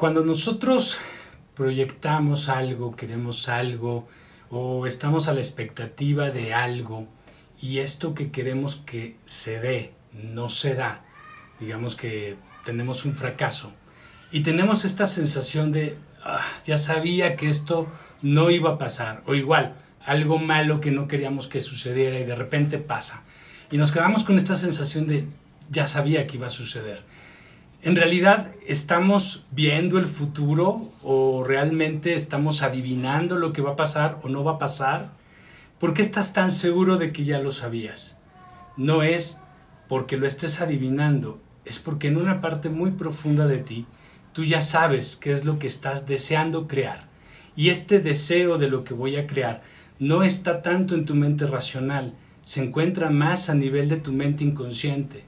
Cuando nosotros proyectamos algo, queremos algo o estamos a la expectativa de algo y esto que queremos que se dé no se da, digamos que tenemos un fracaso y tenemos esta sensación de ah, ya sabía que esto no iba a pasar o igual algo malo que no queríamos que sucediera y de repente pasa y nos quedamos con esta sensación de ya sabía que iba a suceder en realidad estamos viendo el futuro o realmente estamos adivinando lo que va a pasar o no va a pasar. ¿Por qué estás tan seguro de que ya lo sabías? No es porque lo estés adivinando, es porque en una parte muy profunda de ti tú ya sabes qué es lo que estás deseando crear. Y este deseo de lo que voy a crear no está tanto en tu mente racional, se encuentra más a nivel de tu mente inconsciente.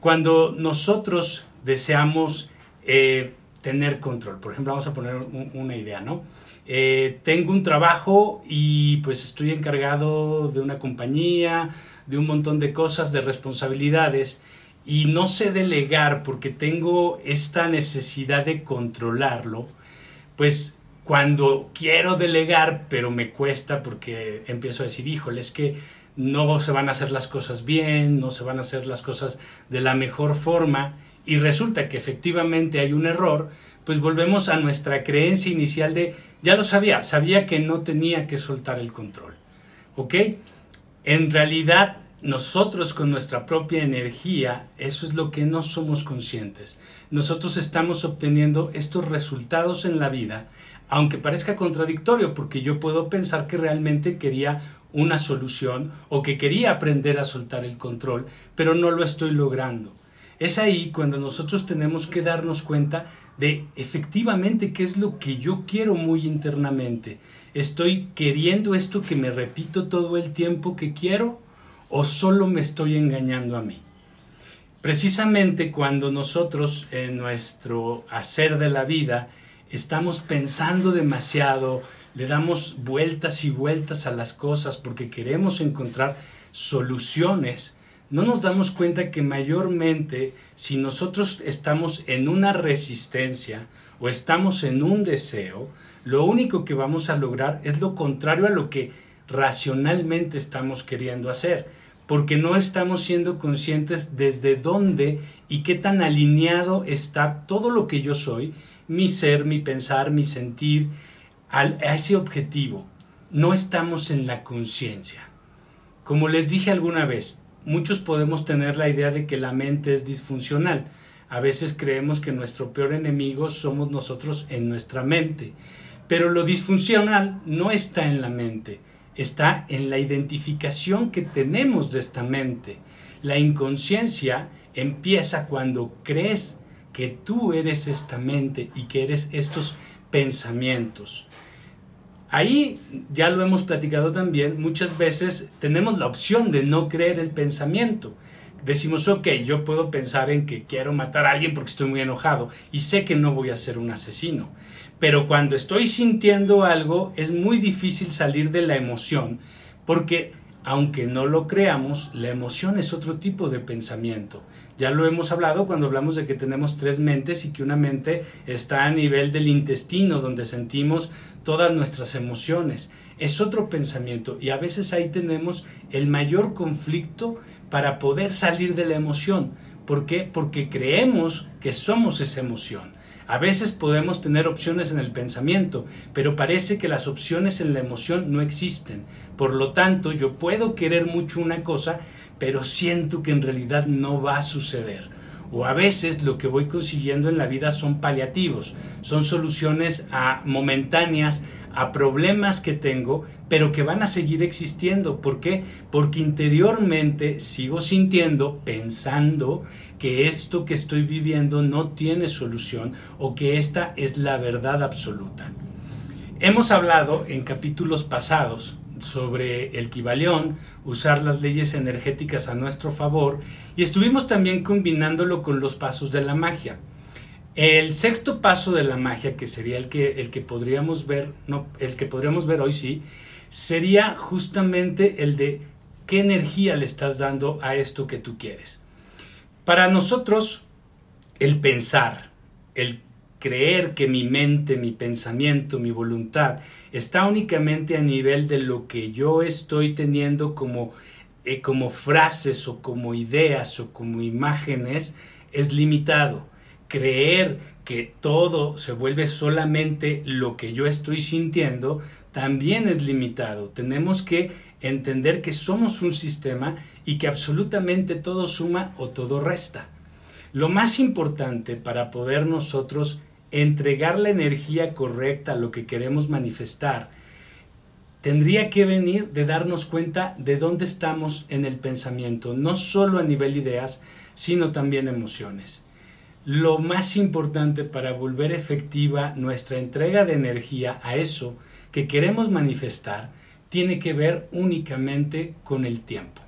Cuando nosotros deseamos eh, tener control. Por ejemplo, vamos a poner una idea, ¿no? Eh, tengo un trabajo y pues estoy encargado de una compañía, de un montón de cosas, de responsabilidades y no sé delegar porque tengo esta necesidad de controlarlo, pues cuando quiero delegar, pero me cuesta porque empiezo a decir, híjole, es que no se van a hacer las cosas bien, no se van a hacer las cosas de la mejor forma y resulta que efectivamente hay un error, pues volvemos a nuestra creencia inicial de, ya lo sabía, sabía que no tenía que soltar el control. ¿Ok? En realidad, nosotros con nuestra propia energía, eso es lo que no somos conscientes. Nosotros estamos obteniendo estos resultados en la vida, aunque parezca contradictorio, porque yo puedo pensar que realmente quería una solución o que quería aprender a soltar el control, pero no lo estoy logrando. Es ahí cuando nosotros tenemos que darnos cuenta de efectivamente qué es lo que yo quiero muy internamente. ¿Estoy queriendo esto que me repito todo el tiempo que quiero o solo me estoy engañando a mí? Precisamente cuando nosotros en nuestro hacer de la vida estamos pensando demasiado, le damos vueltas y vueltas a las cosas porque queremos encontrar soluciones, no nos damos cuenta que mayormente si nosotros estamos en una resistencia o estamos en un deseo, lo único que vamos a lograr es lo contrario a lo que racionalmente estamos queriendo hacer, porque no estamos siendo conscientes desde dónde y qué tan alineado está todo lo que yo soy, mi ser, mi pensar, mi sentir, a ese objetivo. No estamos en la conciencia. Como les dije alguna vez, muchos podemos tener la idea de que la mente es disfuncional. A veces creemos que nuestro peor enemigo somos nosotros en nuestra mente. Pero lo disfuncional no está en la mente, está en la identificación que tenemos de esta mente. La inconsciencia empieza cuando crees que tú eres esta mente y que eres estos pensamientos. Ahí ya lo hemos platicado también, muchas veces tenemos la opción de no creer el pensamiento. Decimos, ok, yo puedo pensar en que quiero matar a alguien porque estoy muy enojado y sé que no voy a ser un asesino. Pero cuando estoy sintiendo algo es muy difícil salir de la emoción porque aunque no lo creamos, la emoción es otro tipo de pensamiento. Ya lo hemos hablado cuando hablamos de que tenemos tres mentes y que una mente está a nivel del intestino, donde sentimos todas nuestras emociones. Es otro pensamiento y a veces ahí tenemos el mayor conflicto para poder salir de la emoción. ¿Por qué? Porque creemos que somos esa emoción. A veces podemos tener opciones en el pensamiento, pero parece que las opciones en la emoción no existen. Por lo tanto, yo puedo querer mucho una cosa, pero siento que en realidad no va a suceder. O a veces lo que voy consiguiendo en la vida son paliativos, son soluciones momentáneas a problemas que tengo, pero que van a seguir existiendo. ¿Por qué? Porque interiormente sigo sintiendo, pensando que esto que estoy viviendo no tiene solución o que esta es la verdad absoluta. Hemos hablado en capítulos pasados sobre el Kibalión, usar las leyes energéticas a nuestro favor y estuvimos también combinándolo con los pasos de la magia. El sexto paso de la magia, que sería el que, el que podríamos ver, no, el que podríamos ver hoy sí, sería justamente el de qué energía le estás dando a esto que tú quieres. Para nosotros, el pensar, el creer que mi mente, mi pensamiento, mi voluntad está únicamente a nivel de lo que yo estoy teniendo como, eh, como frases o como ideas o como imágenes es limitado. Creer que todo se vuelve solamente lo que yo estoy sintiendo también es limitado. Tenemos que entender que somos un sistema y que absolutamente todo suma o todo resta. Lo más importante para poder nosotros entregar la energía correcta a lo que queremos manifestar, tendría que venir de darnos cuenta de dónde estamos en el pensamiento, no solo a nivel ideas, sino también emociones. Lo más importante para volver efectiva nuestra entrega de energía a eso que queremos manifestar tiene que ver únicamente con el tiempo.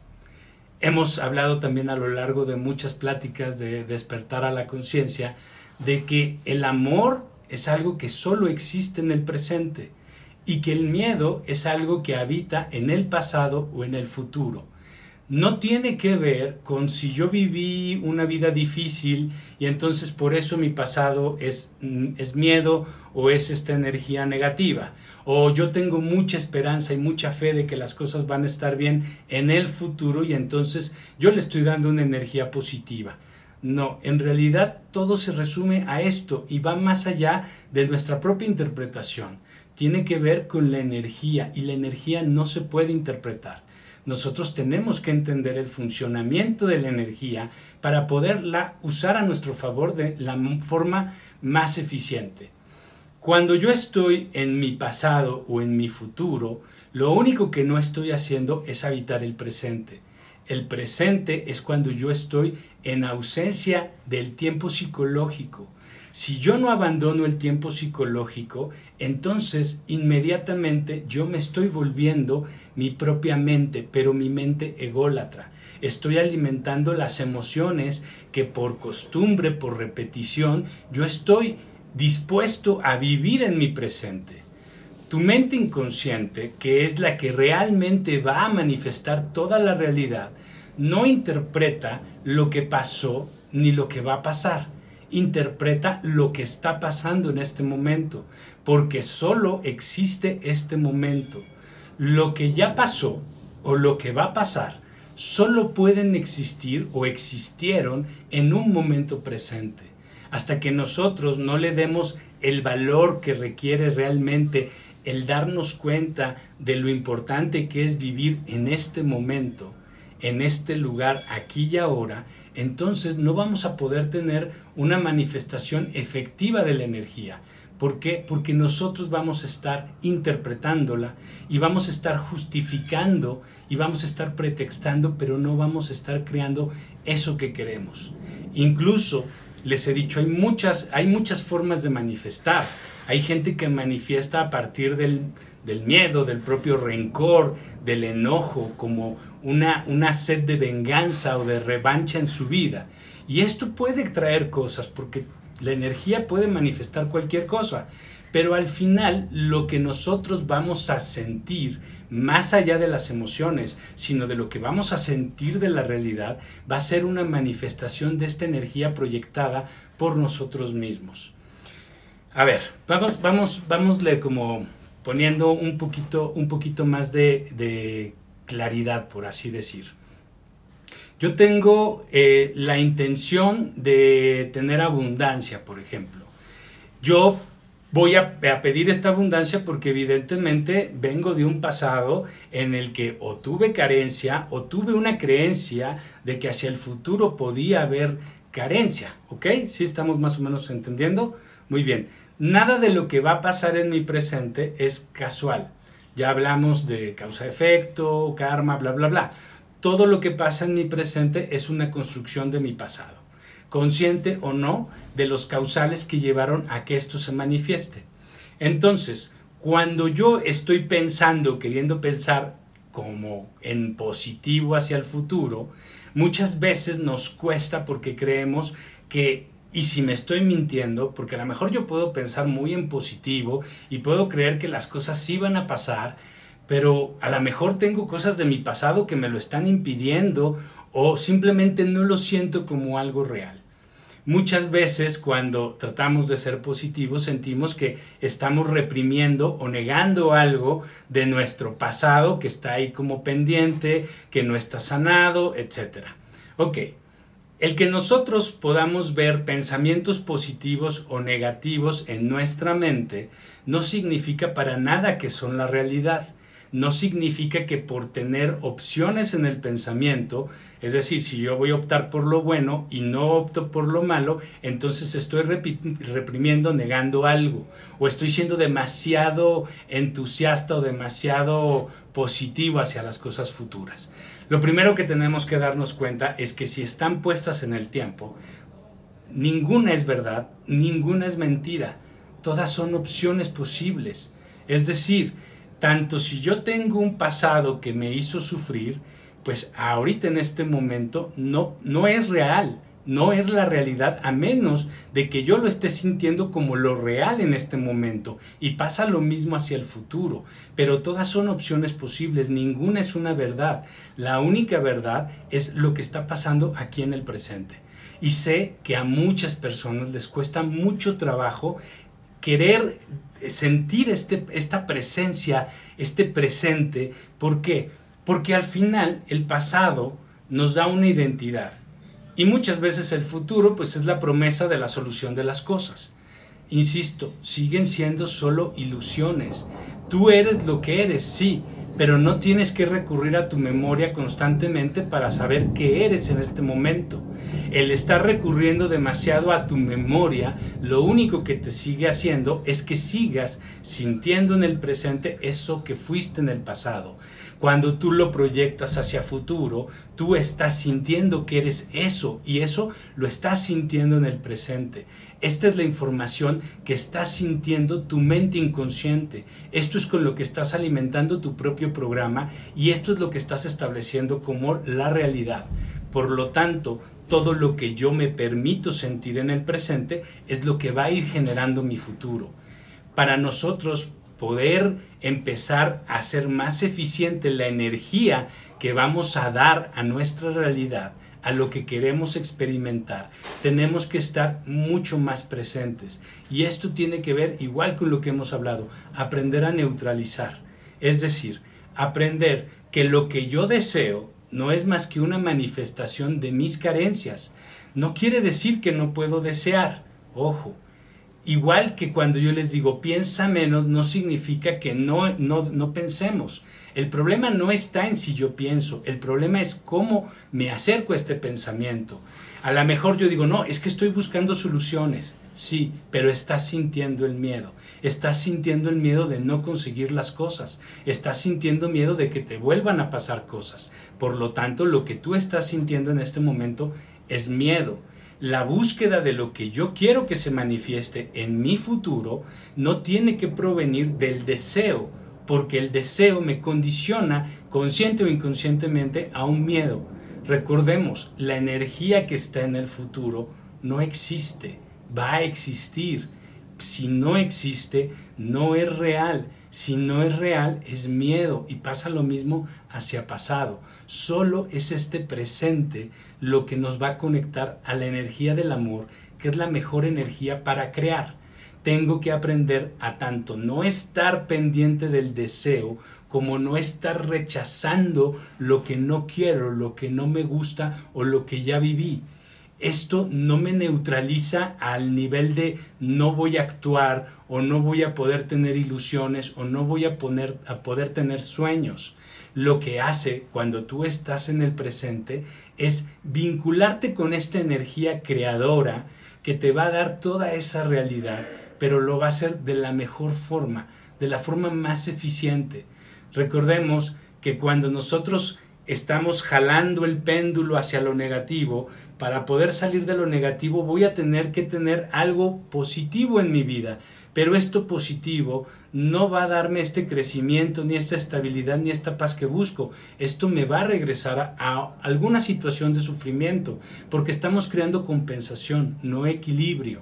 Hemos hablado también a lo largo de muchas pláticas de despertar a la conciencia de que el amor es algo que solo existe en el presente y que el miedo es algo que habita en el pasado o en el futuro. No tiene que ver con si yo viví una vida difícil y entonces por eso mi pasado es, mm, es miedo o es esta energía negativa o yo tengo mucha esperanza y mucha fe de que las cosas van a estar bien en el futuro y entonces yo le estoy dando una energía positiva. No, en realidad todo se resume a esto y va más allá de nuestra propia interpretación. Tiene que ver con la energía y la energía no se puede interpretar. Nosotros tenemos que entender el funcionamiento de la energía para poderla usar a nuestro favor de la forma más eficiente. Cuando yo estoy en mi pasado o en mi futuro, lo único que no estoy haciendo es habitar el presente. El presente es cuando yo estoy en ausencia del tiempo psicológico. Si yo no abandono el tiempo psicológico, entonces inmediatamente yo me estoy volviendo mi propia mente, pero mi mente ególatra. Estoy alimentando las emociones que por costumbre, por repetición, yo estoy dispuesto a vivir en mi presente. Tu mente inconsciente, que es la que realmente va a manifestar toda la realidad, no interpreta lo que pasó ni lo que va a pasar. Interpreta lo que está pasando en este momento, porque solo existe este momento. Lo que ya pasó o lo que va a pasar solo pueden existir o existieron en un momento presente hasta que nosotros no le demos el valor que requiere realmente el darnos cuenta de lo importante que es vivir en este momento, en este lugar, aquí y ahora, entonces no vamos a poder tener una manifestación efectiva de la energía. ¿Por qué? Porque nosotros vamos a estar interpretándola y vamos a estar justificando y vamos a estar pretextando, pero no vamos a estar creando eso que queremos. Incluso les he dicho, hay muchas, hay muchas formas de manifestar. Hay gente que manifiesta a partir del, miedo, del propio rencor, del enojo, como una, una sed de venganza o de revancha en su vida. Y esto puede traer cosas, porque la energía puede manifestar cualquier cosa. Pero al final lo que nosotros vamos a sentir, más allá de las emociones, sino de lo que vamos a sentir de la realidad, va a ser una manifestación de esta energía proyectada por nosotros mismos. A ver, vamos, vamos, vámosle como poniendo un poquito, un poquito más de, de claridad, por así decir. Yo tengo eh, la intención de tener abundancia, por ejemplo. Yo voy a, pedir esta abundancia porque evidentemente vengo de un pasado en el que o tuve carencia o tuve una creencia de que hacia el futuro podía haber carencia, ¿ok? ¿Sí estamos más o menos entendiendo? Muy bien. Nada de lo que va a pasar en mi presente es casual. Ya hablamos de causa-efecto, karma, bla, bla, bla. Todo lo que pasa en mi presente es una construcción de mi pasado consciente o no de los causales que llevaron a que esto se manifieste. Entonces, cuando yo estoy pensando, queriendo pensar como en positivo hacia el futuro, muchas veces nos cuesta porque creemos que, y si me estoy mintiendo, porque a lo mejor yo puedo pensar muy en positivo y puedo creer que las cosas sí van a pasar, pero a lo mejor tengo cosas de mi pasado que me lo están impidiendo o simplemente no lo siento como algo real. Muchas veces cuando tratamos de ser positivos sentimos que estamos reprimiendo o negando algo de nuestro pasado que está ahí como pendiente, que no está sanado, etc. Ok, el que nosotros podamos ver pensamientos positivos o negativos en nuestra mente no significa para nada que son la realidad no significa que por tener opciones en el pensamiento, es decir, si yo voy a optar por lo bueno y no opto por lo malo, entonces estoy reprimiendo, negando algo, o estoy siendo demasiado entusiasta o demasiado positivo hacia las cosas futuras. Lo primero que tenemos que darnos cuenta es que si están puestas en el tiempo, ninguna es verdad, ninguna es mentira, todas son opciones posibles. Es decir, tanto si yo tengo un pasado que me hizo sufrir, pues ahorita en este momento no, no es real, no es la realidad a menos de que yo lo esté sintiendo como lo real en este momento y pasa lo mismo hacia el futuro, pero todas son opciones posibles, ninguna es una verdad, la única verdad es lo que está pasando aquí en el presente. Y sé que a muchas personas les cuesta mucho trabajo querer sentir este, esta presencia, este presente. ¿Por qué? Porque al final el pasado nos da una identidad y muchas veces el futuro pues es la promesa de la solución de las cosas. Insisto, siguen siendo solo ilusiones. Tú eres lo que eres, sí, pero no tienes que recurrir a tu memoria constantemente para saber qué eres en este momento. El estar recurriendo demasiado a tu memoria, lo único que te sigue haciendo es que sigas sintiendo en el presente eso que fuiste en el pasado. Cuando tú lo proyectas hacia futuro, tú estás sintiendo que eres eso y eso lo estás sintiendo en el presente. Esta es la información que estás sintiendo tu mente inconsciente. Esto es con lo que estás alimentando tu propio programa y esto es lo que estás estableciendo como la realidad. Por lo tanto, todo lo que yo me permito sentir en el presente es lo que va a ir generando mi futuro. Para nosotros poder empezar a ser más eficiente la energía que vamos a dar a nuestra realidad, a lo que queremos experimentar, tenemos que estar mucho más presentes. Y esto tiene que ver, igual con lo que hemos hablado, aprender a neutralizar. Es decir, aprender que lo que yo deseo no es más que una manifestación de mis carencias. No quiere decir que no puedo desear. Ojo, Igual que cuando yo les digo piensa menos, no significa que no, no, no, pensemos. El problema no está en si yo pienso, el problema es cómo me acerco a este pensamiento. A lo mejor yo digo, no, es que estoy buscando soluciones. Sí, pero estás sintiendo el miedo. Estás sintiendo el miedo de no conseguir las cosas. Estás sintiendo miedo de que te vuelvan a pasar cosas. Por lo tanto, lo que tú estás sintiendo en este momento es miedo la búsqueda de lo que yo quiero que se manifieste en mi futuro no tiene que provenir del deseo, porque el deseo me condiciona consciente o inconscientemente a un miedo. Recordemos, la energía que está en el futuro no existe, va a existir. Si no existe, no es real. Si no es real, es miedo y pasa lo mismo hacia pasado. Solo es este presente lo que nos va a conectar a la energía del amor, que es la mejor energía para crear. Tengo que aprender a tanto no estar pendiente del deseo como no estar rechazando lo que no quiero, lo que no me gusta o lo que ya viví. Esto no me neutraliza al nivel de no voy a actuar o no voy a poder tener ilusiones o no voy a, poner, a poder tener sueños lo que hace cuando tú estás en el presente es vincularte con esta energía creadora que te va a dar toda esa realidad, pero lo va a hacer de la mejor forma, de la forma más eficiente. Recordemos que cuando nosotros estamos jalando el péndulo hacia lo negativo, para poder salir de lo negativo voy a tener que tener algo positivo en mi vida, pero esto positivo no va a darme este crecimiento, ni esta estabilidad, ni esta paz que busco. Esto me va a regresar a, alguna situación de sufrimiento, porque estamos creando compensación, no equilibrio.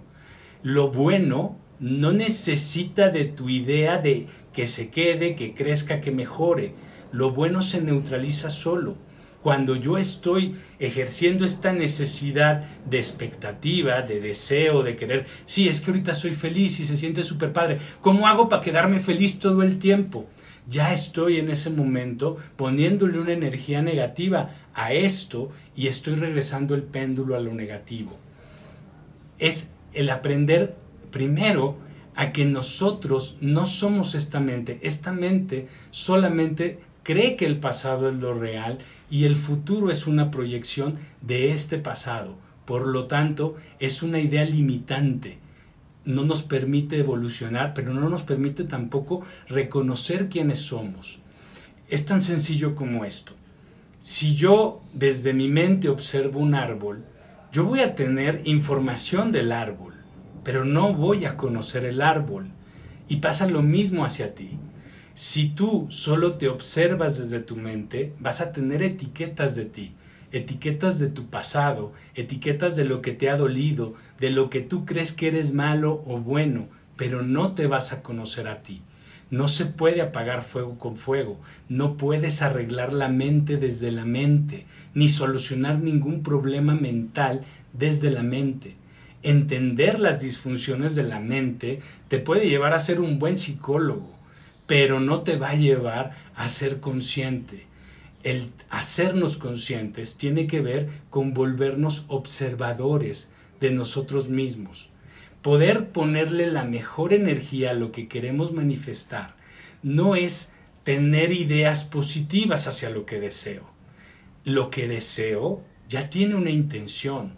Lo bueno no necesita de tu idea de que se quede, que crezca, que mejore. Lo bueno se neutraliza solo. Cuando yo estoy ejerciendo esta necesidad de expectativa, de deseo, de querer, sí, es que ahorita soy feliz y se siente súper padre, ¿cómo hago para quedarme feliz todo el tiempo? Ya estoy en ese momento poniéndole una energía negativa a esto y estoy regresando el péndulo a lo negativo. Es el aprender primero a que nosotros no somos esta mente. Esta mente solamente cree que el pasado es lo real y el futuro es una proyección de este pasado. Por lo tanto, es una idea limitante. No nos permite evolucionar, pero no nos permite tampoco reconocer quiénes somos. Es tan sencillo como esto. Si yo desde mi mente observo un árbol, yo voy a tener información del árbol, pero no voy a conocer el árbol. Y pasa lo mismo hacia ti. Si tú solo te observas desde tu mente, vas a tener etiquetas de ti, etiquetas de tu pasado, etiquetas de lo que te ha dolido, de lo que tú crees que eres malo o bueno, pero no te vas a conocer a ti. No se puede apagar fuego con fuego, no puedes arreglar la mente desde la mente, ni solucionar ningún problema mental desde la mente. Entender las disfunciones de la mente te puede llevar a ser un buen psicólogo, pero no te va a llevar a ser consciente. El hacernos conscientes tiene que ver con volvernos observadores de nosotros mismos. Poder ponerle la mejor energía a lo que queremos manifestar no es tener ideas positivas hacia lo que deseo. Lo que deseo ya tiene una intención.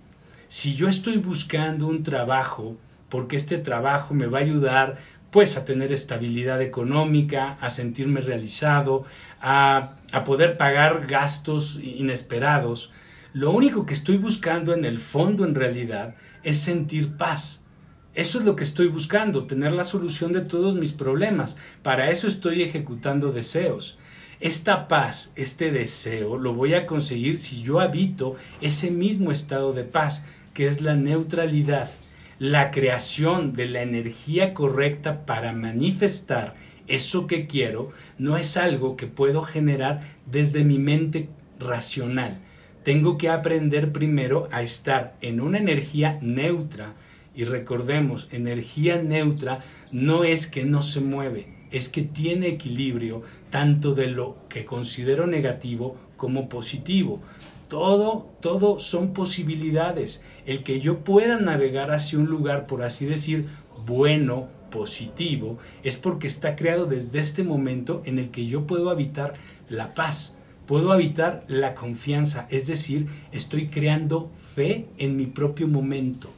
Si yo estoy buscando un trabajo porque este trabajo me va a ayudar pues a tener estabilidad económica, a sentirme realizado, a, a poder pagar gastos inesperados. Lo único que estoy buscando en el fondo en realidad es sentir paz. Eso es lo que estoy buscando, tener la solución de todos mis problemas. Para eso estoy ejecutando deseos. Esta paz, este deseo, lo voy a conseguir si yo habito ese mismo estado de paz, que es la neutralidad la creación de la energía correcta para manifestar eso que quiero no es algo que puedo generar desde mi mente racional. Tengo que aprender primero a estar en una energía neutra. Y recordemos, energía neutra no es que no se mueve, es que tiene equilibrio tanto de lo que considero negativo como positivo. Todo, todo son posibilidades. El que yo pueda navegar hacia un lugar, por así decir, bueno, positivo, es porque está creado desde este momento en el que yo puedo habitar la paz, puedo habitar la confianza, es decir, estoy creando fe en mi propio momento.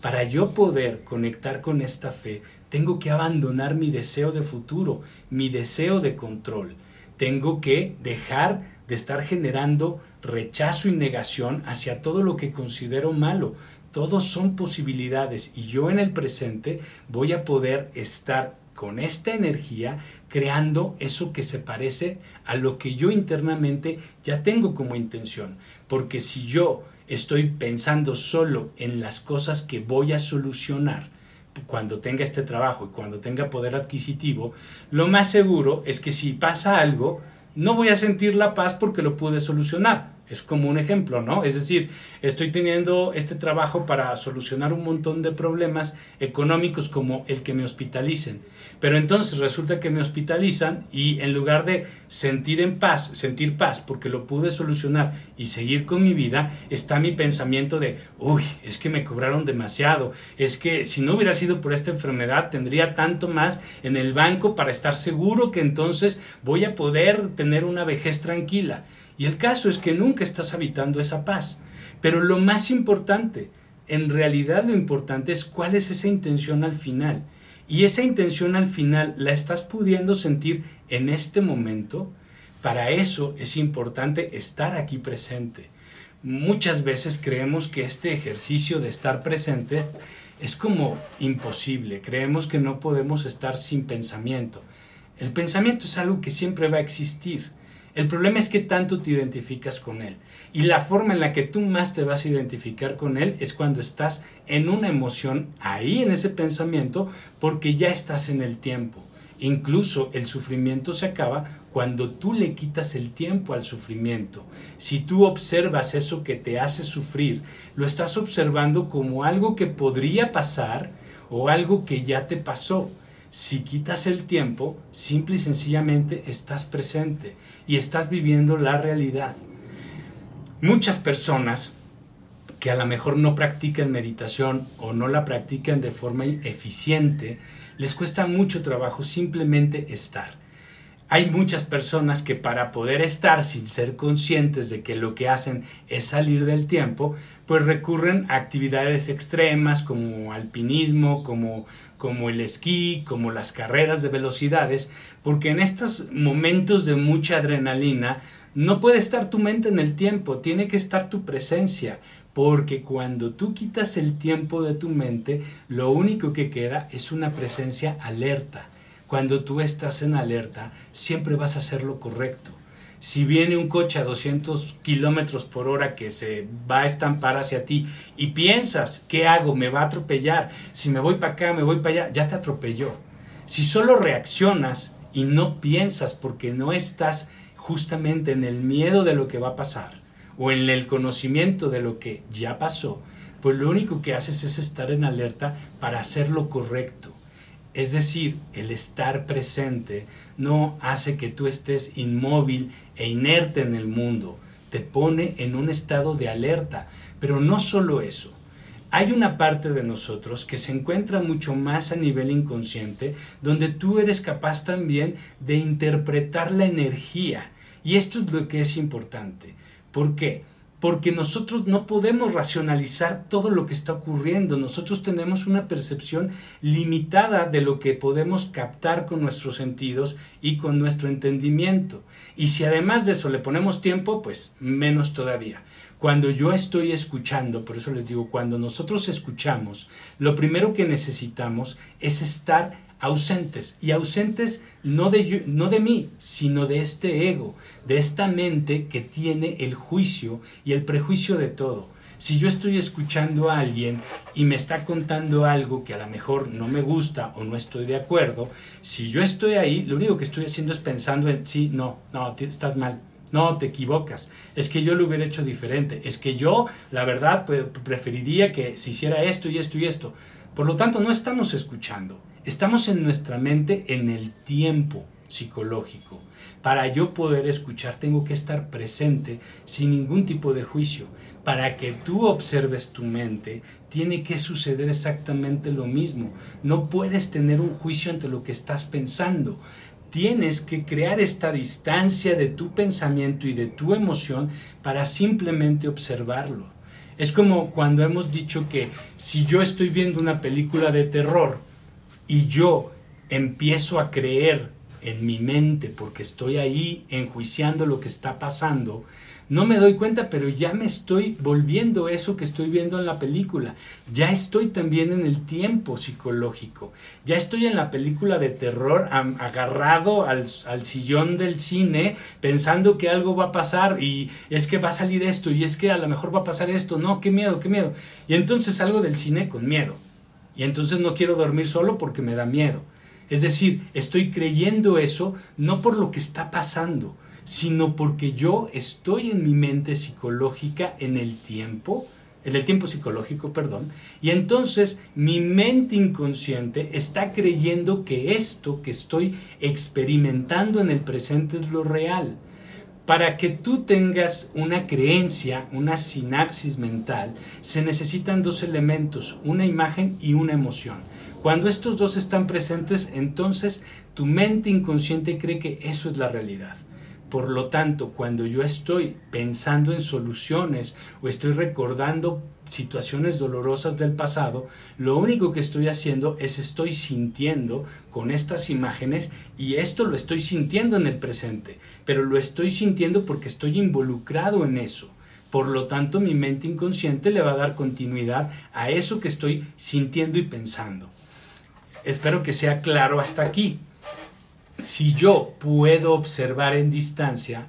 Para yo poder conectar con esta fe, tengo que abandonar mi deseo de futuro, mi deseo de control. Tengo que dejar de estar generando rechazo y negación hacia todo lo que considero malo. Todos son posibilidades y yo en el presente voy a poder estar con esta energía creando eso que se parece a lo que yo internamente ya tengo como intención. Porque si yo estoy pensando solo en las cosas que voy a solucionar, cuando tenga este trabajo y cuando tenga poder adquisitivo, lo más seguro es que si pasa algo, no voy a sentir la paz porque lo pude solucionar. Es como un ejemplo, ¿no? Es decir, estoy teniendo este trabajo para solucionar un montón de problemas económicos como el que me hospitalicen. Pero entonces resulta que me hospitalizan y en lugar de sentir en paz, sentir paz porque lo pude solucionar y seguir con mi vida, está mi pensamiento de, uy, es que me cobraron demasiado, es que si no hubiera sido por esta enfermedad tendría tanto más en el banco para estar seguro que entonces voy a poder tener una vejez tranquila. Y el caso es que nunca estás habitando esa paz. Pero lo más importante, en realidad lo importante es cuál es esa intención al final. Y esa intención al final la estás pudiendo sentir en este momento. Para eso es importante estar aquí presente. Muchas veces creemos que este ejercicio de estar presente es como imposible. Creemos que no podemos estar sin pensamiento. El pensamiento es algo que siempre va a existir. El problema es que tanto te identificas con él. Y la forma en la que tú más te vas a identificar con él es cuando estás en una emoción, ahí en ese pensamiento, porque ya estás en el tiempo. Incluso el sufrimiento se acaba cuando tú le quitas el tiempo al sufrimiento. Si tú observas eso que te hace sufrir, lo estás observando como algo que podría pasar o algo que ya te pasó. Si quitas el tiempo, simple y sencillamente estás presente y estás viviendo la realidad. Muchas personas que a lo mejor no practican meditación o no la practican de forma eficiente, les cuesta mucho trabajo simplemente estar. Hay muchas personas que para poder estar sin ser conscientes de que lo que hacen es salir del tiempo, pues recurren a actividades extremas como alpinismo, como, como el esquí, como las carreras de velocidades, porque en estos momentos de mucha adrenalina no puede estar tu mente en el tiempo, tiene que estar tu presencia, porque cuando tú quitas el tiempo de tu mente, lo único que queda es una presencia alerta. Cuando tú estás en alerta, siempre vas a hacer lo correcto. Si viene un coche a 200 kilómetros por hora que se va a estampar hacia ti y piensas, ¿qué hago? ¿Me va a atropellar? Si me voy para acá, me voy para allá, ya te atropelló. Si solo reaccionas y no piensas porque no estás justamente en el miedo de lo que va a pasar, o en el conocimiento de lo que ya pasó, pues lo único que haces es estar en alerta para hacer lo correcto. Es decir, el estar presente no hace que tú estés inmóvil e inerte en el mundo, te pone en un estado de alerta. Pero no solo eso, hay una parte de nosotros que se encuentra mucho más a nivel inconsciente, donde tú eres capaz también de interpretar la energía. Y esto es lo que es importante. ¿Por qué? Porque nosotros no podemos racionalizar todo lo que está ocurriendo. Nosotros tenemos una percepción limitada de lo que podemos captar con nuestros sentidos y con nuestro entendimiento. Y si además de eso le ponemos tiempo, pues menos todavía. Cuando yo estoy escuchando, por eso les digo, cuando nosotros escuchamos, lo primero que necesitamos es estar ausentes y ausentes no de, no de mí, sino de este ego, de esta mente que tiene el juicio y el prejuicio de todo. Si yo estoy escuchando a alguien y me está contando algo que a lo mejor no me gusta o no estoy de acuerdo, si yo estoy ahí, lo único que estoy haciendo es pensando en, sí, no, no, estás mal, no, te equivocas. Es que yo lo hubiera hecho diferente. Es que yo, la verdad, preferiría que se hiciera esto y esto y esto. Por lo tanto, no estamos escuchando. Estamos en nuestra mente en el tiempo psicológico. Para yo poder escuchar tengo que estar presente sin ningún tipo de juicio. Para que tú observes tu mente tiene que suceder exactamente lo mismo. No puedes tener un juicio ante lo que estás pensando. Tienes que crear esta distancia de tu pensamiento y de tu emoción para simplemente observarlo. Es como cuando hemos dicho que si yo estoy viendo una película de terror, y yo empiezo a creer en mi mente porque estoy ahí enjuiciando lo que está pasando, no me doy cuenta, pero ya me estoy volviendo eso que estoy viendo en la película. Ya estoy también en el tiempo psicológico. Ya estoy en la película de terror agarrado al, al, sillón del cine pensando que algo va a pasar y es que va a salir esto y es que a lo mejor va a pasar esto. No, qué miedo, qué miedo. Y entonces salgo del cine con miedo. Y entonces no quiero dormir solo porque me da miedo. Es decir, estoy creyendo eso no por lo que está pasando, sino porque yo estoy en mi mente psicológica en el tiempo, en el tiempo psicológico, perdón, y entonces mi mente inconsciente está creyendo que esto que estoy experimentando en el presente es lo real. Para que tú tengas una creencia, una sinapsis mental, se necesitan dos elementos, una imagen y una emoción. Cuando estos dos están presentes, entonces tu mente inconsciente cree que eso es la realidad. Por lo tanto, cuando yo estoy pensando en soluciones o estoy recordando situaciones dolorosas del pasado, lo único que estoy haciendo es estoy sintiendo con estas imágenes y esto lo estoy sintiendo en el presente, pero lo estoy sintiendo porque estoy involucrado en eso. Por lo tanto, mi mente inconsciente le va a dar continuidad a eso que estoy sintiendo y pensando. Espero que sea claro hasta aquí. Si yo puedo observar en distancia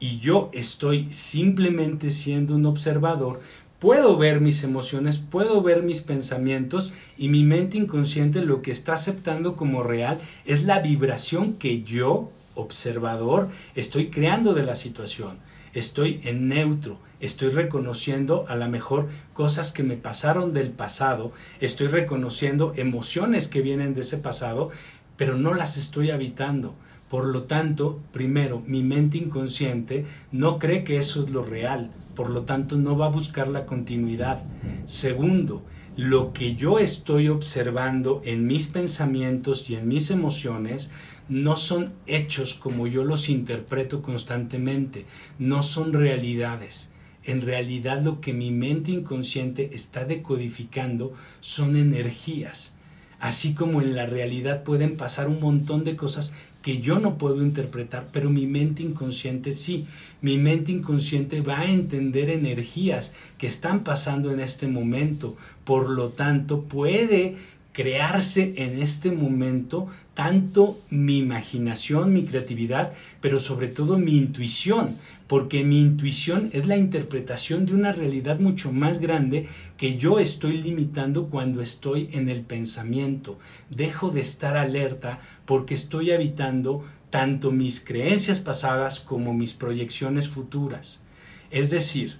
y yo estoy simplemente siendo un observador, puedo ver mis emociones, puedo ver mis pensamientos y mi mente inconsciente lo que está aceptando como real es la vibración que yo observador, estoy creando de la situación, estoy en neutro, estoy reconociendo a lo mejor cosas que me pasaron del pasado, estoy reconociendo emociones que vienen de ese pasado, pero no las estoy habitando. Por lo tanto, primero, mi mente inconsciente no cree que eso es lo real, por lo tanto no va a buscar la continuidad. Segundo, lo que yo estoy observando en mis pensamientos y en mis emociones no son hechos como yo los interpreto constantemente, no son realidades. En realidad lo que mi mente inconsciente está decodificando son energías. Así como en la realidad pueden pasar un montón de cosas que yo no puedo interpretar, pero mi mente inconsciente sí. Mi mente inconsciente va a entender energías que están pasando en este momento. Por lo tanto, puede crearse en este momento tanto mi imaginación, mi creatividad, pero sobre todo mi intuición, porque mi intuición es la interpretación de una realidad mucho más grande que yo estoy limitando cuando estoy en el pensamiento. Dejo de estar alerta porque estoy habitando tanto mis creencias pasadas como mis proyecciones futuras. Es decir,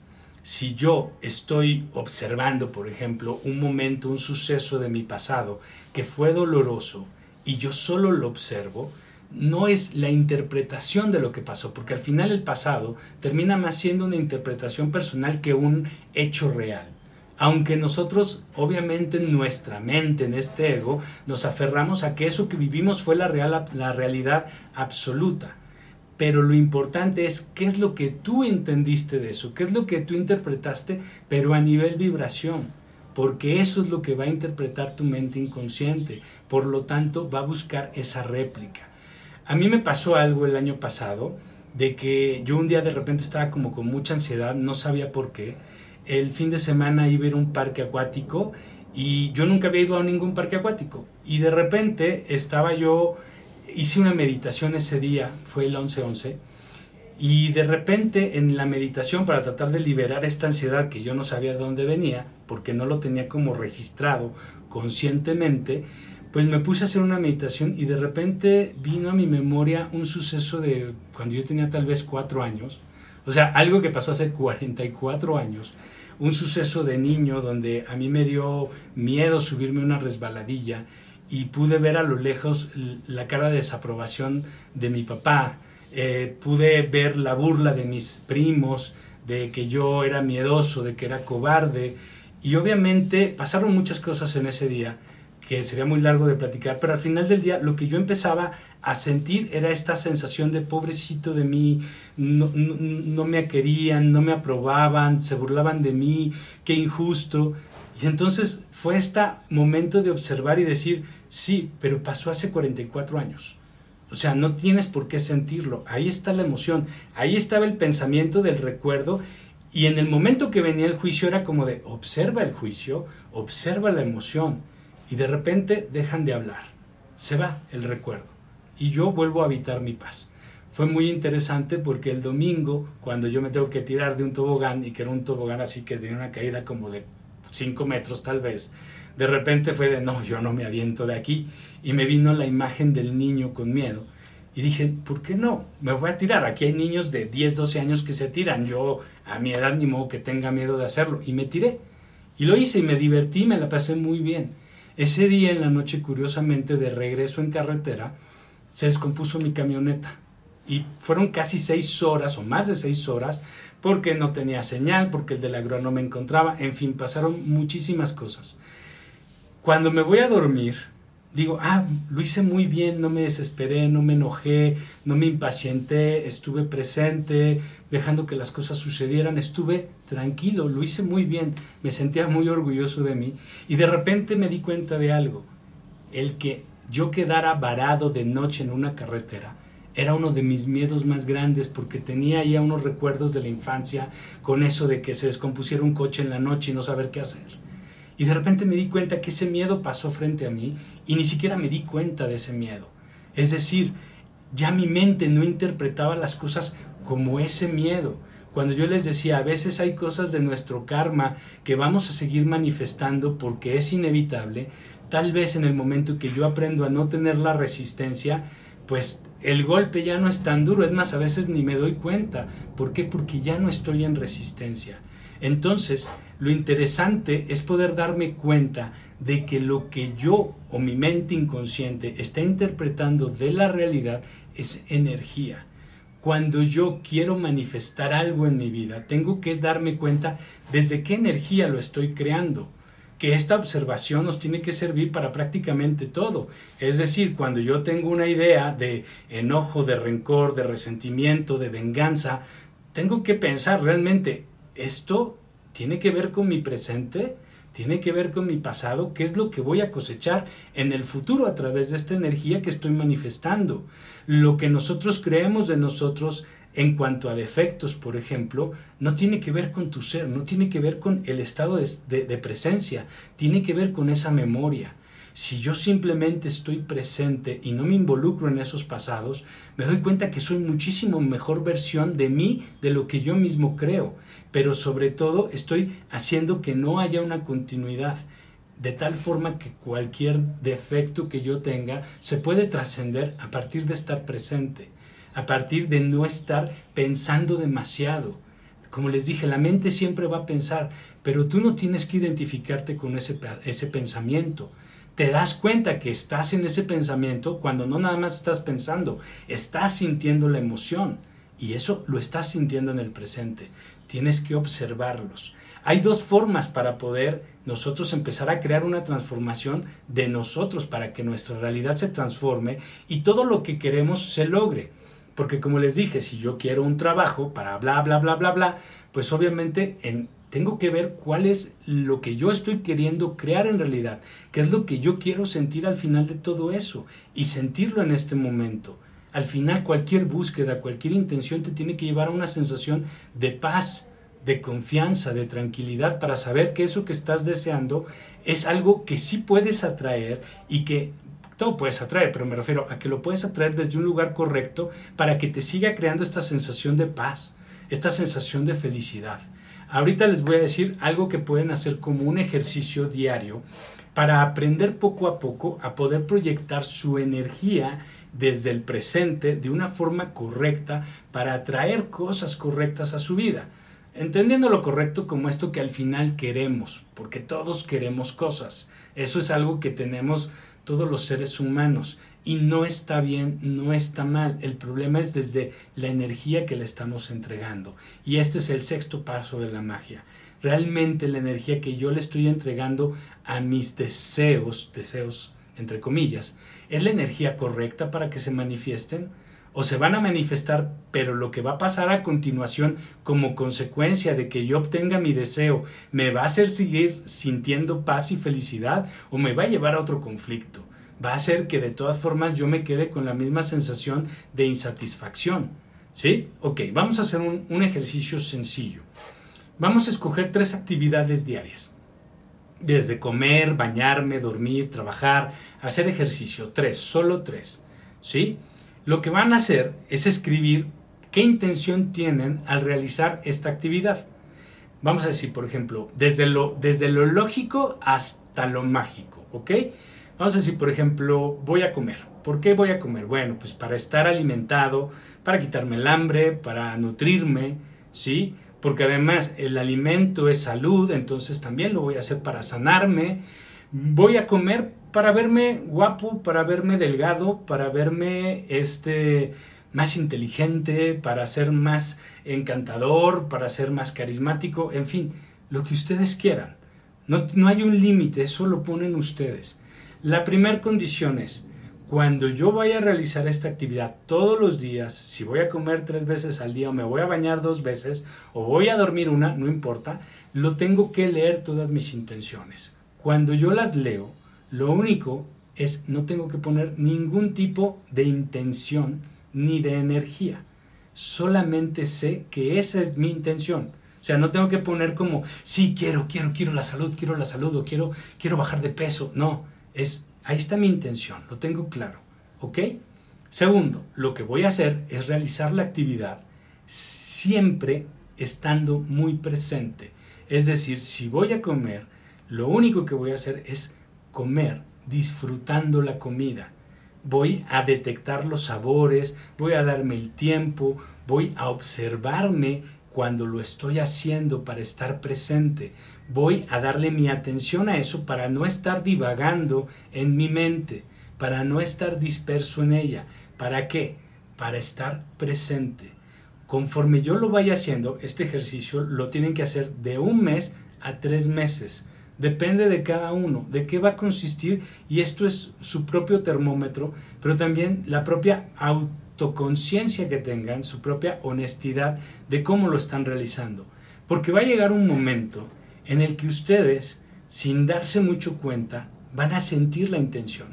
si yo estoy observando, por ejemplo, un momento, un suceso de mi pasado que fue doloroso y yo solo lo observo, no es la interpretación de lo que pasó, porque al final el pasado termina más siendo una interpretación personal que un hecho real. Aunque nosotros, obviamente, en nuestra mente, en este ego, nos aferramos a que eso que vivimos fue la, real, la realidad absoluta. Pero lo importante es qué es lo que tú entendiste de eso, qué es lo que tú interpretaste, pero a nivel vibración porque eso es lo que va a interpretar tu mente inconsciente. Por lo tanto, va a buscar esa réplica. A mí me pasó algo el año pasado, de que yo un día de repente estaba como con mucha ansiedad, no sabía por qué. El fin de semana iba a ir a un parque acuático y yo nunca había ido a ningún parque acuático. Y de repente estaba yo, hice una meditación ese día, fue el 11-11, y de repente en la meditación para tratar de liberar esta ansiedad que yo no sabía de dónde venía, porque no lo tenía como registrado conscientemente, pues me puse a hacer una meditación y de repente vino a mi memoria un suceso de cuando yo tenía tal vez cuatro años, o sea, algo que pasó hace 44 años, un suceso de niño donde a mí me dio miedo subirme una resbaladilla y pude ver a lo lejos la cara de desaprobación de mi papá, eh, pude ver la burla de mis primos, de que yo era miedoso, de que era cobarde, y obviamente pasaron muchas cosas en ese día que sería muy largo de platicar, pero al final del día lo que yo empezaba a sentir era esta sensación de pobrecito de mí, no, no, me querían, no me aprobaban, se burlaban de mí, qué injusto. Y entonces fue este momento de observar y decir, sí, pero pasó hace 44 años. O sea, no tienes por qué sentirlo. Ahí está la emoción, ahí estaba el pensamiento del recuerdo y en el momento que venía el juicio era como de observa el juicio, observa la emoción y de repente dejan de hablar. Se va el recuerdo y yo vuelvo a habitar mi paz. Fue muy interesante porque el domingo, cuando yo me tengo que tirar de un tobogán y que era un tobogán así que tenía una caída como de 5 metros tal vez, de repente fue de no, yo no me aviento de aquí y me vino la imagen del niño con miedo. Y dije, ¿por qué no? Me voy a tirar. Aquí hay niños de 10, 12 años que se tiran. Yo a mi edad ni modo que tenga miedo de hacerlo. Y me tiré. Y lo hice y me divertí, me la pasé muy bien. Ese día en la noche, curiosamente, de regreso en carretera, se descompuso mi camioneta. Y fueron casi seis horas o más de seis horas porque no tenía señal, porque el del agro no me encontraba, en fin, pasaron muchísimas cosas. Cuando me voy a dormir, digo, ah, lo hice muy bien, no me desesperé, no me enojé, no me impacienté, estuve presente, dejando que las cosas sucedieran, estuve tranquilo, lo hice muy bien, me sentía muy orgulloso de mí y de repente me di cuenta de algo, el que yo quedara varado de noche en una carretera era uno de mis miedos más grandes porque tenía ya unos recuerdos de la infancia con eso de que se descompusiera un coche en la noche y no saber qué hacer. Y de repente me di cuenta que ese miedo pasó frente a mí y ni siquiera me di cuenta de ese miedo. Es decir, ya mi mente no interpretaba las cosas como ese miedo. Cuando yo les decía, a veces hay cosas de nuestro karma que vamos a seguir manifestando porque es inevitable, tal vez en el momento que yo aprendo a no tener la resistencia, pues el golpe ya no es tan duro, es más, a veces ni me doy cuenta. ¿Por qué? Porque ya no estoy en resistencia. Entonces, lo interesante es poder darme cuenta de que lo que yo o mi mente inconsciente está interpretando de la realidad es energía. Cuando yo quiero manifestar algo en mi vida, tengo que darme cuenta desde qué energía lo estoy creando que esta observación nos tiene que servir para prácticamente todo. Es decir, cuando yo tengo una idea de enojo, de rencor, de resentimiento, de venganza, tengo que pensar realmente, ¿esto tiene que ver con mi presente? tiene que ver con mi pasado, qué es lo que voy a cosechar en el futuro a través de esta energía que estoy manifestando. Lo que nosotros creemos de nosotros en cuanto a defectos, por ejemplo, no tiene que ver con tu ser, no tiene que ver con el estado de, presencia, tiene que ver con esa memoria. Si yo simplemente estoy presente y no me involucro en esos pasados, me doy cuenta que soy muchísimo mejor versión de mí de lo que yo mismo creo. Pero sobre todo estoy haciendo que no haya una continuidad, de tal forma que cualquier defecto que yo tenga se puede trascender a partir de estar presente a partir de no estar pensando demasiado. Como les dije, la mente siempre va a pensar, pero tú no tienes que identificarte con ese, ese pensamiento. Te das cuenta que estás en ese pensamiento cuando no nada más estás pensando, estás sintiendo la emoción y eso lo estás sintiendo en el presente. Tienes que observarlos. Hay dos formas para poder nosotros empezar a crear una transformación de nosotros para que nuestra realidad se transforme y todo lo que queremos se logre. Porque como les dije, si yo quiero un trabajo para bla, bla, bla, bla, bla, pues obviamente en, tengo que ver cuál es lo que yo estoy queriendo crear en realidad, qué es lo que yo quiero sentir al final de todo eso y sentirlo en este momento. Al final cualquier búsqueda, cualquier intención te tiene que llevar a una sensación de paz, de confianza, de tranquilidad para saber que eso que estás deseando es algo que sí puedes atraer y que todo puedes atraer, pero me refiero a que lo puedes atraer desde un lugar correcto para que te siga creando esta sensación de paz, esta sensación de felicidad. Ahorita les voy a decir algo que pueden hacer como un ejercicio diario para aprender poco a poco a poder proyectar su energía desde el presente de una forma correcta para atraer cosas correctas a su vida. Entendiendo lo correcto como esto que al final queremos, porque todos queremos cosas. Eso es algo que tenemos todos los seres humanos. Y no está bien, no está mal. El problema es desde la energía que le estamos entregando. Y este es el sexto paso de la magia. Realmente la energía que yo le estoy entregando a mis deseos, deseos entre comillas, ¿es la energía correcta para que se manifiesten? O se van a manifestar, pero lo que va a pasar a continuación como consecuencia de que yo obtenga mi deseo, ¿me va a hacer seguir sintiendo paz y felicidad o me va a llevar a otro conflicto? Va a hacer que de todas formas yo me quede con la misma sensación de insatisfacción. ¿Sí? Ok, vamos a hacer un, un ejercicio sencillo. Vamos a escoger tres actividades diarias. Desde comer, bañarme, dormir, trabajar, hacer ejercicio. Tres, solo tres. ¿Sí? Lo que van a hacer es escribir qué intención tienen al realizar esta actividad. Vamos a decir, por ejemplo, desde lo, desde lo lógico hasta lo mágico, ¿ok? Vamos a decir, por ejemplo, voy a comer. ¿Por qué voy a comer? Bueno, pues para estar alimentado, para quitarme el hambre, para nutrirme, ¿sí? Porque además el alimento es salud, entonces también lo voy a hacer para sanarme. Voy a comer para verme guapo, para verme delgado, para verme este más inteligente, para ser más encantador, para ser más carismático, en fin, lo que ustedes quieran. No, no hay un límite, eso lo ponen ustedes. La primera condición es, cuando yo vaya a realizar esta actividad todos los días, si voy a comer tres veces al día o me voy a bañar dos veces o voy a dormir una, no importa, lo tengo que leer todas mis intenciones. Cuando yo las leo, lo único es no tengo que poner ningún tipo de intención ni de energía. Solamente sé que esa es mi intención. O sea, no tengo que poner como, sí, quiero, quiero, quiero la salud, quiero la salud o quiero, quiero bajar de peso. No, es, ahí está mi intención, lo tengo claro. ¿Ok? Segundo, lo que voy a hacer es realizar la actividad siempre estando muy presente. Es decir, si voy a comer, lo único que voy a hacer es comer disfrutando la comida. voy a detectar los sabores, voy a darme el tiempo, voy a observarme cuando lo estoy haciendo para estar presente. Voy a darle mi atención a eso para no estar divagando en mi mente, para no estar disperso en ella. ¿Para qué? Para estar presente. Conforme yo lo vaya haciendo, este ejercicio lo tienen que hacer de un mes a tres meses. Depende de cada uno, de qué va a consistir y esto es su propio termómetro, pero también la propia autoconciencia que tengan, su propia honestidad de cómo lo están realizando. Porque va a llegar un momento en el que ustedes, sin darse mucho cuenta, van a sentir la intención,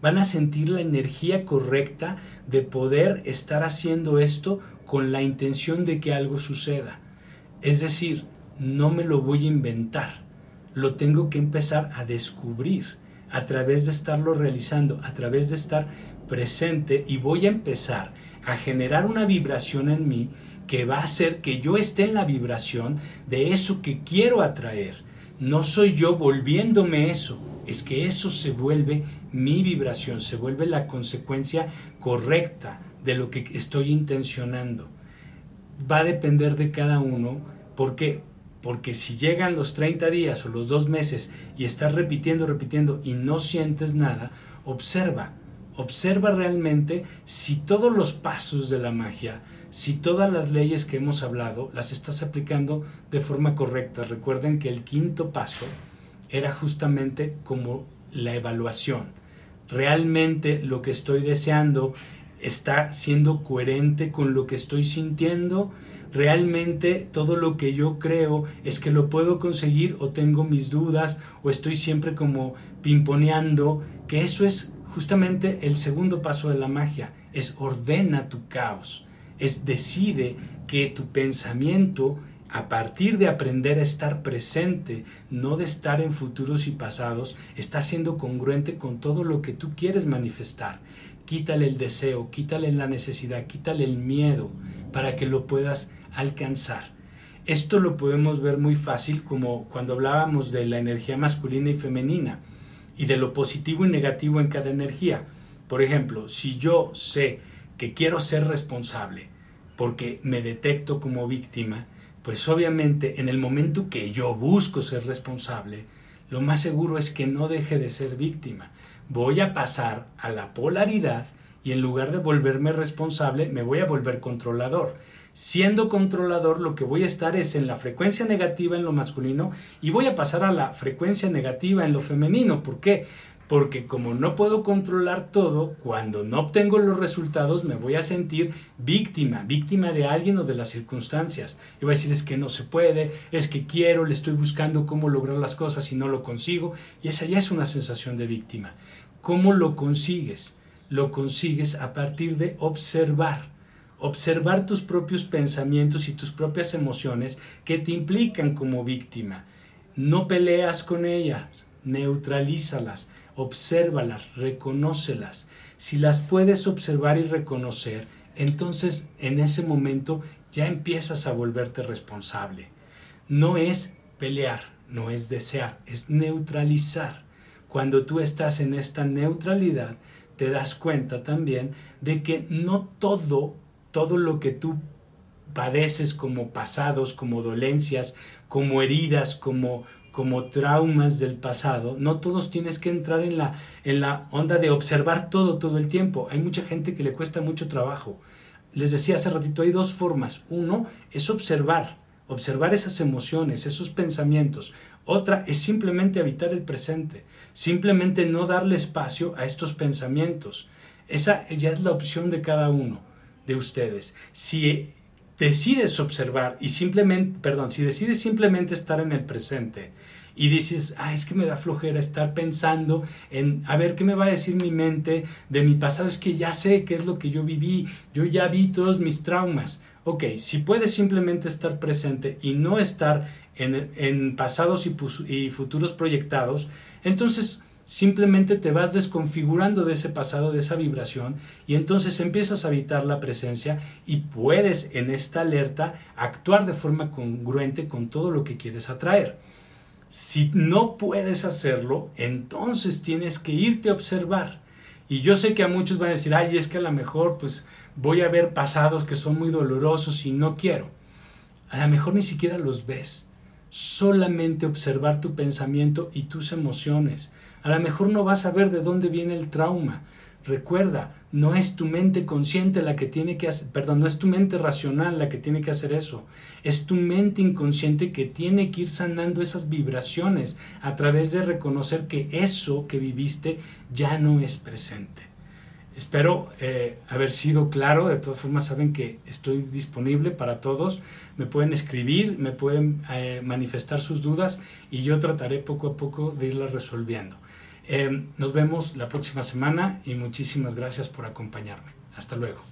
van a sentir la energía correcta de poder estar haciendo esto con la intención de que algo suceda. Es decir, no me lo voy a inventar lo tengo que empezar a descubrir a través de estarlo realizando, a través de estar presente y voy a empezar a generar una vibración en mí que va a hacer que yo esté en la vibración de eso que quiero atraer. No soy yo volviéndome eso, es que eso se vuelve mi vibración, se vuelve la consecuencia correcta de lo que estoy intencionando. Va a depender de cada uno porque porque si llegan los 30 días o los dos meses y estás repitiendo, repitiendo y no sientes nada, observa, observa realmente si todos los pasos de la magia, si todas las leyes que hemos hablado las estás aplicando de forma correcta. Recuerden que el quinto paso era justamente como la evaluación. Realmente lo que estoy deseando está siendo coherente con lo que estoy sintiendo realmente todo lo que yo creo es que lo puedo conseguir o tengo mis dudas o estoy siempre como pimponeando, que eso es justamente el segundo paso de la magia, es ordena tu caos, es decide que tu pensamiento a partir de aprender a estar presente, no de estar en futuros y pasados, está siendo congruente con todo lo que tú quieres manifestar. Quítale el deseo, quítale la necesidad, quítale el miedo para que lo puedas alcanzar. Esto lo podemos ver muy fácil como cuando hablábamos de la energía masculina y femenina y de lo positivo y negativo en cada energía. Por ejemplo, si yo sé que quiero ser responsable porque me detecto como víctima, pues obviamente en el momento que yo busco ser responsable, lo más seguro es que no deje de ser víctima. Voy a pasar a la polaridad y en lugar de volverme responsable, me voy a volver controlador siendo controlador, lo que voy a estar es en la frecuencia negativa en lo masculino y voy a pasar a la frecuencia negativa en lo femenino. ¿Por qué? Porque como no puedo controlar todo, cuando no obtengo los resultados me voy a sentir víctima, víctima de alguien o de las circunstancias. Y voy a decir es que no se puede, es que quiero, le estoy buscando cómo lograr las cosas y no lo consigo. Y esa ya es una sensación de víctima. ¿Cómo lo consigues? Lo consigues a partir de observar observar tus propios pensamientos y tus propias emociones que te implican como víctima. No peleas con ellas, neutralízalas, obsérvalas, reconócelas. Si las puedes observar y reconocer, entonces en ese momento ya empiezas a volverte responsable. No es pelear, no es desear, es neutralizar. Cuando tú estás en esta neutralidad, te das cuenta también de que no todo todo lo que tú padeces como pasados, como dolencias, como heridas, como, como traumas del pasado, no todos tienes que entrar en la, en la onda de observar todo todo el tiempo. Hay mucha gente que le cuesta mucho trabajo. Les decía hace ratito, hay dos formas. Uno es observar, observar esas emociones, esos pensamientos. Otra es simplemente habitar el presente, simplemente no darle espacio a estos pensamientos. Esa ya es la opción de cada uno de ustedes. Si decides observar y simplemente, perdón, si decides simplemente estar en el presente y dices, ah, es que me da flojera estar pensando en, a ver, ¿qué me va a decir mi mente de mi pasado? Es que ya sé qué es lo que yo viví, yo ya vi todos mis traumas. Ok, si puedes simplemente estar presente y no estar en, en pasados y, y futuros proyectados, entonces simplemente te vas desconfigurando de ese pasado, de esa vibración, y entonces empiezas a habitar la presencia y puedes en esta alerta actuar de forma congruente con todo lo que quieres atraer. Si no puedes hacerlo, entonces tienes que irte a observar Y yo sé que a muchos van a decir, ay, es que a lo mejor pues voy a ver pasados que son muy dolorosos y no quiero. A lo mejor ni siquiera los ves. Solamente observar tu pensamiento y tus emociones. A lo mejor no vas a ver de dónde viene el trauma. Recuerda, no es tu mente consciente la que tiene que hacer, perdón, no es tu mente racional la que tiene que hacer eso. Es tu mente inconsciente que tiene que ir sanando esas vibraciones a través de reconocer que eso que viviste ya no es presente. Espero eh, haber sido claro, de todas formas saben que estoy disponible para todos, me pueden escribir, me pueden eh, manifestar sus dudas y yo trataré poco a poco de irlas resolviendo. Eh, nos vemos la próxima semana y muchísimas gracias por acompañarme. Hasta luego.